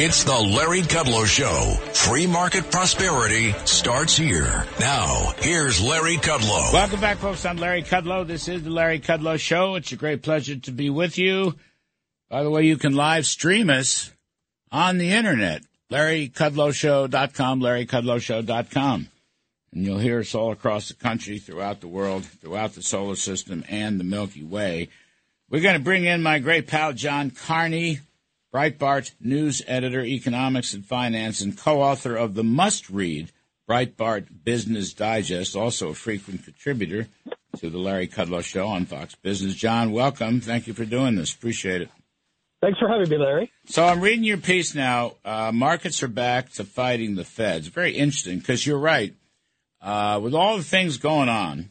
It's the Larry Kudlow Show. Free market prosperity starts here. Now, here's Larry Kudlow. Welcome back, folks. I'm Larry Kudlow. This is the Larry Kudlow Show. It's a great pleasure to be with you. By the way, you can live stream us on the internet. LarryKudlowShow.com, LarryKudlowShow.com. And you'll hear us all across the country, throughout the world, throughout the solar system and the Milky Way. We're going to bring in my great pal, John Carney, Breitbart news editor, economics and finance, and co-author of the must-read Breitbart Business Digest, also a frequent contributor to the Larry Kudlow Show on Fox Business. John, welcome. Thank you for doing this. Appreciate it. Thanks for having me, Larry. So I'm reading your piece now. Uh, markets are back to fighting the Feds. Very interesting because you're right. Uh, with all the things going on,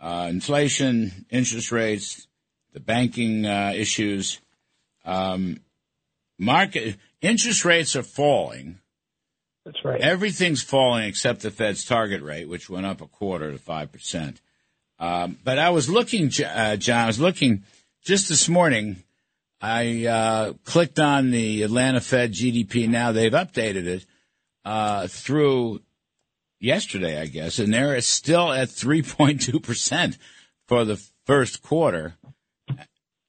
uh, inflation, interest rates, the banking uh, issues, um, market interest rates are falling. That's right. Everything's falling except the Fed's target rate, which went up a quarter to five percent. Um, but I was looking, uh, John. I was looking just this morning. I uh, clicked on the Atlanta Fed GDP. Now they've updated it uh, through yesterday, I guess, and they're still at 3.2% for the first quarter.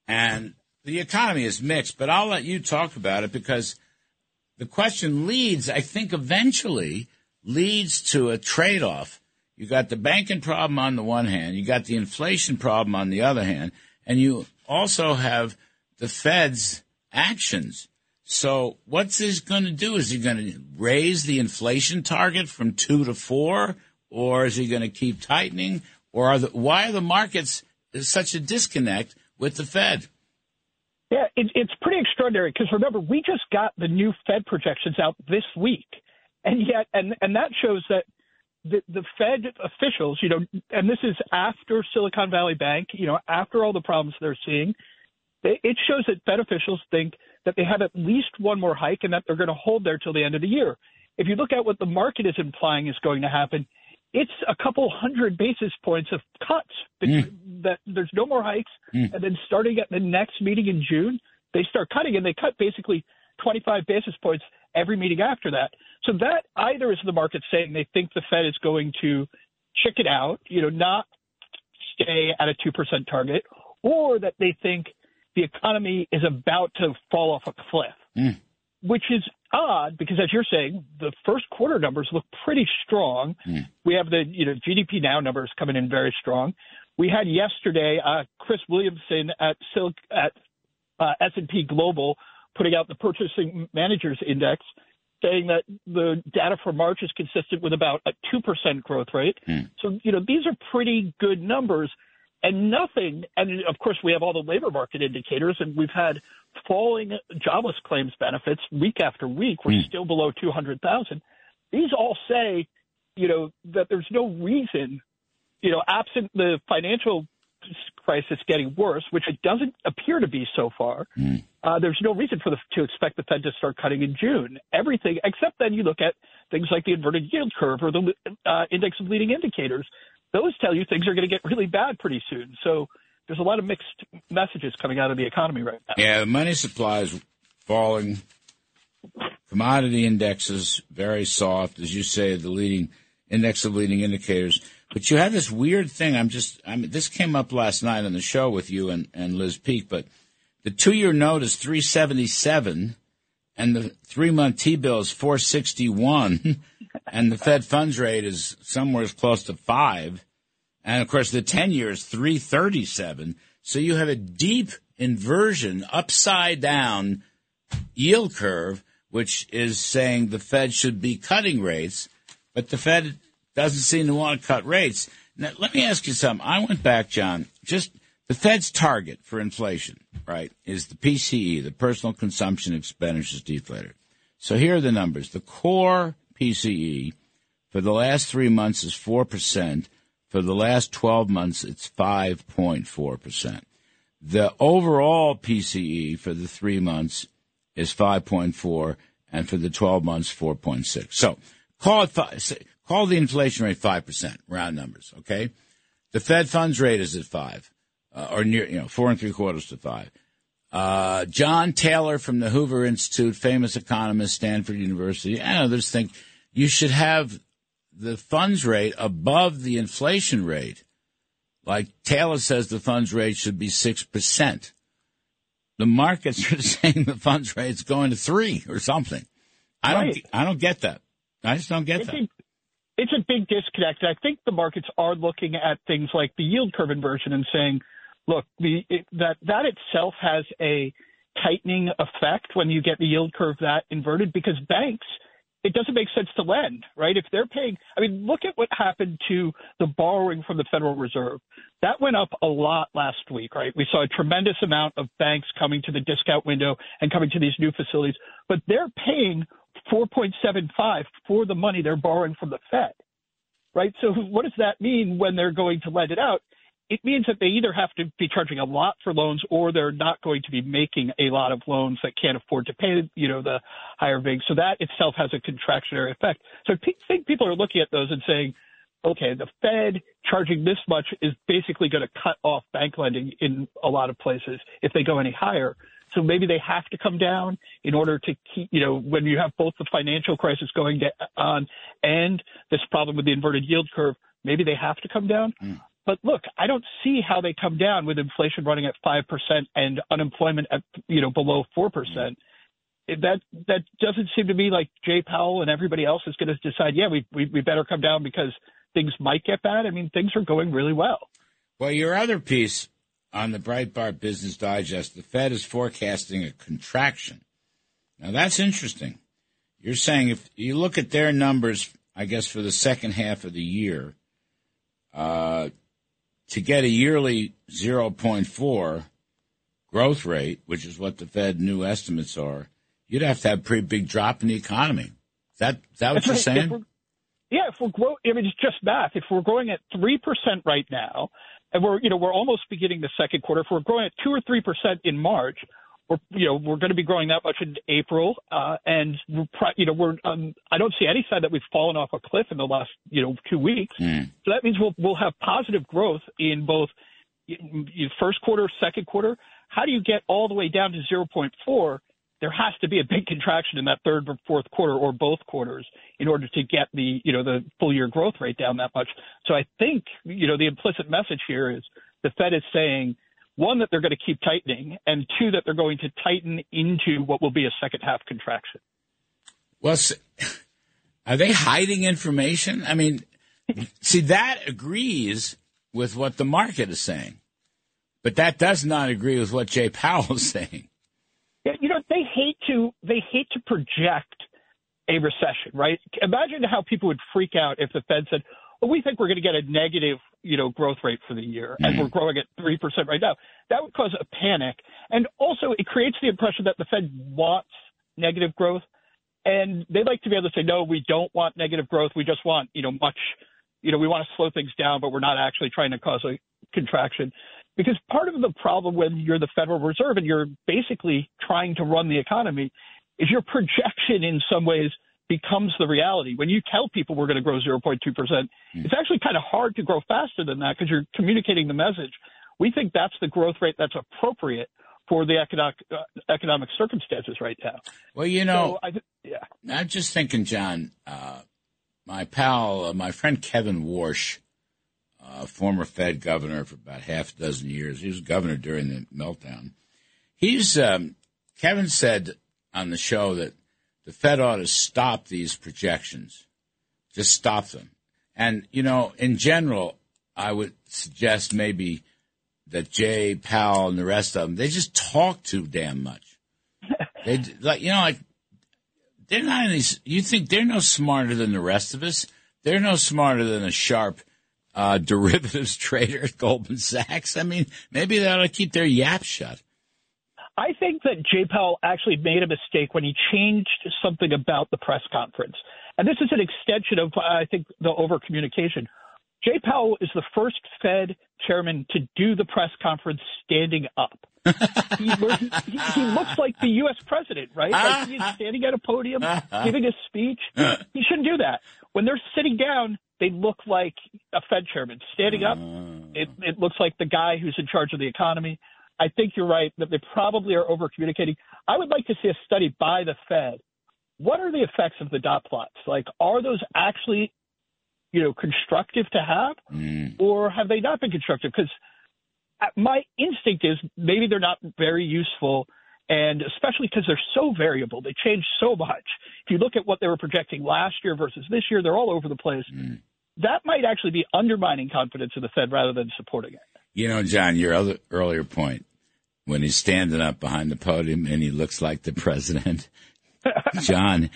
And the economy is mixed, but I'll let you talk about it because the question leads, I think eventually leads to a trade off. You got the banking problem on the one hand, you got the inflation problem on the other hand, and you also have the Fed's actions. So what's this going to do? Is he going to raise the inflation target from two to four, or is he going to keep tightening? Or are the, why are the markets such a disconnect with the Fed? Yeah, it, it's pretty extraordinary because remember we just got the new Fed projections out this week, and yet and and that shows that the the Fed officials, you know, and this is after Silicon Valley Bank, you know, after all the problems they're seeing, they, it shows that Fed officials think that they have at least one more hike and that they're going to hold there till the end of the year. If you look at what the market is implying is going to happen, it's a couple hundred basis points of cuts. Mm. That there's no more hikes, mm. and then starting at the next meeting in June, they start cutting, and they cut basically 25 basis points every meeting after that. So that either is the market saying they think the Fed is going to chick it out, you know, not stay at a two percent target, or that they think the economy is about to fall off a cliff, mm. which is odd because, as you're saying, the first quarter numbers look pretty strong. Mm. We have the you know GDP now numbers coming in very strong. We had yesterday uh, Chris Williamson at Sil- at uh, S&P Global putting out the Purchasing Managers Index, saying that the data for March is consistent with about a two percent growth rate. Mm. So you know these are pretty good numbers and nothing. And of course, we have all the labor market indicators, and we've had falling jobless claims benefits week after week. We're mm. still below 200,000. These all say, you know, that there's no reason, you know, absent the financial crisis getting worse, which it doesn't appear to be so far. Mm. Uh, there's no reason for the, to expect the Fed to start cutting in June. Everything, except then you look at things like the inverted yield curve or the uh, index of leading indicators those tell you things are going to get really bad pretty soon. So there's a lot of mixed messages coming out of the economy right now. Yeah, the money supply is falling. Commodity indexes very soft, as you say, the leading index of leading indicators. But you have this weird thing. I'm just, I mean, this came up last night on the show with you and, and Liz Peek, but the two year note is 377 and the three month T bill is 461 and the Fed funds rate is somewhere close to five. And of course, the 10 year is 337. So you have a deep inversion, upside down yield curve, which is saying the Fed should be cutting rates, but the Fed doesn't seem to want to cut rates. Now, let me ask you something. I went back, John, just the Fed's target for inflation, right, is the PCE, the personal consumption expenditures deflator. So here are the numbers. The core PCE for the last three months is 4%. For the last 12 months, it's 5.4%. The overall PCE for the three months is 5.4 and for the 12 months, 4.6. So call it five, call the inflation rate 5%, round numbers, okay? The Fed funds rate is at five, uh, or near, you know, four and three quarters to five. Uh, John Taylor from the Hoover Institute, famous economist, Stanford University, and others think you should have the funds rate above the inflation rate. Like Taylor says, the funds rate should be 6%. The markets are saying the funds rate's going to three or something. I don't, I don't get that. I just don't get It's that. a, it's a big disconnect. I think the markets are looking at things like the yield curve inversion and saying, look, the, it, that that itself has a tightening effect when you get the yield curve that inverted because banks it doesn't make sense to lend, right? If they're paying, I mean, look at what happened to the borrowing from the Federal Reserve. That went up a lot last week, right? We saw a tremendous amount of banks coming to the discount window and coming to these new facilities, but they're paying 4.75 for the money they're borrowing from the Fed, right? So what does that mean when they're going to lend it out? It means that they either have to be charging a lot for loans or they're not going to be making a lot of loans that can't afford to pay, you know, the higher VIG. So that itself has a contractionary effect. So I think people are looking at those and saying, okay, the Fed charging this much is basically going to cut off bank lending in a lot of places if they go any higher. So maybe they have to come down in order to keep, you know, when you have both the financial crisis going on and this problem with the inverted yield curve, maybe they have to come down. Hmm. But look, I don't see how they come down with inflation running at 5% and unemployment at, you know, below 4%. That that doesn't seem to me like Jay Powell and everybody else is going to decide, yeah, we, we we better come down because things might get bad. I mean, things are going really well. Well, your other piece on the Breitbart Business Digest, the Fed is forecasting a contraction. Now, that's interesting. You're saying if you look at their numbers, I guess, for the second half of the year, uh, to get a yearly 0.4 growth rate, which is what the Fed new estimates are, you'd have to have a pretty big drop in the economy. Is that, is that what That's you're right. Saying? we're- Yeah, if we're growing, I mean, it's just math. If we're growing at three percent right now, and we're you know we're almost beginning the second quarter. If we're growing at two or three percent in March, we're you know we're going to be growing that much in April, uh, and we're you know we're um, I don't see any sign that we've fallen off a cliff in the last you know two weeks. Mm. So that means we'll we'll have positive growth in both first quarter, second quarter. How do you get all the way down to zero point four? There has to be a big contraction in that third or fourth quarter or both quarters in order to get the you know the full year growth rate down that much. So I think you know the implicit message here is the Fed is saying one that they're going to keep tightening, and two that they're going to tighten into what will be a second half contraction. Well, are they hiding information? I mean, see, that agrees with what the market is saying, but that does not agree with what Jay Powell is saying. Yeah, you know they hate to they hate to project a recession, right? Imagine how people would freak out if the Fed said, "Well, we think we're going to get a negative, you know, growth rate for the year, and mm-hmm. we're growing at three percent right now." That would cause a panic, and also it creates the impression that the Fed wants negative growth, and they'd like to be able to say, "No, we don't want negative growth. We just want, you know, much, you know, we want to slow things down, but we're not actually trying to cause a contraction." Because part of the problem when you're the Federal Reserve and you're basically trying to run the economy is your projection in some ways becomes the reality. When you tell people we're going to grow 0.2%, it's actually kind of hard to grow faster than that because you're communicating the message. We think that's the growth rate that's appropriate for the economic uh, economic circumstances right now. Well, you know, so I, th- yeah. I'm just thinking, John, uh, my pal, uh, my friend Kevin Warsh, uh, former Fed governor for about half a dozen years. He was governor during the meltdown. He's um, Kevin said on the show that the Fed ought to stop these projections, just stop them. And you know, in general, I would suggest maybe that Jay Powell and the rest of them they just talk too damn much. They like you know like they're not any. You think they're no smarter than the rest of us? They're no smarter than a sharp uh, derivatives trader at Goldman Sachs. I mean, maybe they ought to keep their yap shut. I think that Jay Powell actually made a mistake when he changed something about the press conference. And this is an extension of, I think, the over communication. Jay Powell is the first Fed chairman to do the press conference standing up. he, he, he looks like the U.S. president, right? Like he's standing at a podium giving a speech. He shouldn't do that. When they're sitting down, they look like a Fed chairman. Standing up, oh. it, it looks like the guy who's in charge of the economy. I think you're right that they probably are over communicating. I would like to see a study by the Fed. What are the effects of the dot plots? Like, are those actually, you know, constructive to have, Mm. or have they not been constructive? Because my instinct is maybe they're not very useful, and especially because they're so variable, they change so much. If you look at what they were projecting last year versus this year, they're all over the place. Mm. That might actually be undermining confidence in the Fed rather than supporting it. You know, John, your other earlier point when he's standing up behind the podium and he looks like the president. John,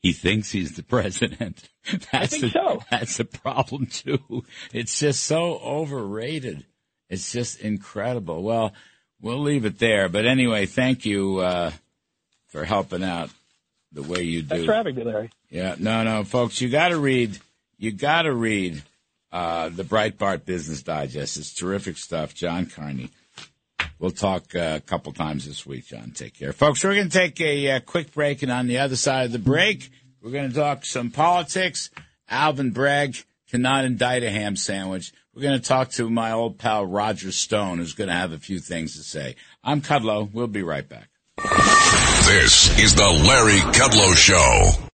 he thinks he's the president. That's think the, so. That's a problem too. It's just so overrated. It's just incredible. Well, we'll leave it there. But anyway, thank you uh, for helping out the way you do. Thanks for having me, Larry. Yeah, no, no, folks, you got to read. You got to read uh, the Breitbart Business Digest. It's terrific stuff. John Carney. We'll talk uh, a couple times this week, John. Take care, folks. We're going to take a uh, quick break, and on the other side of the break, we're going to talk some politics. Alvin Bragg cannot indict a ham sandwich. We're going to talk to my old pal Roger Stone, who's going to have a few things to say. I'm Kudlow. We'll be right back. This is the Larry Kudlow Show.